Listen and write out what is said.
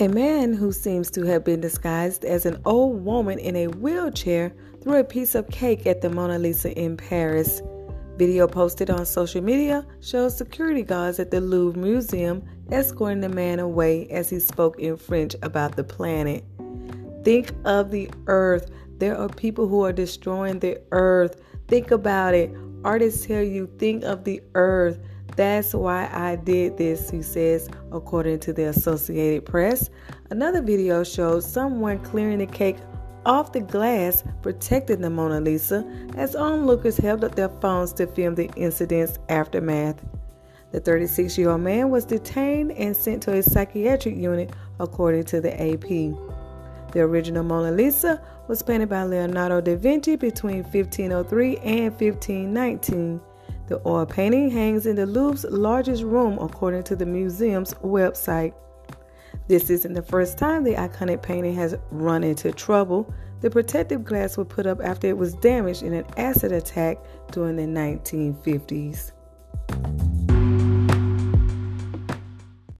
A man who seems to have been disguised as an old woman in a wheelchair threw a piece of cake at the Mona Lisa in Paris. Video posted on social media shows security guards at the Louvre Museum escorting the man away as he spoke in French about the planet. Think of the earth. There are people who are destroying the earth. Think about it. Artists tell you, think of the earth. That's why I did this, he says, according to the Associated Press. Another video shows someone clearing the cake off the glass, protecting the Mona Lisa, as onlookers held up their phones to film the incident's aftermath. The 36 year old man was detained and sent to a psychiatric unit, according to the AP. The original Mona Lisa was painted by Leonardo da Vinci between 1503 and 1519. The oil painting hangs in the Louvre's largest room, according to the museum's website. This isn't the first time the iconic painting has run into trouble. The protective glass was put up after it was damaged in an acid attack during the 1950s.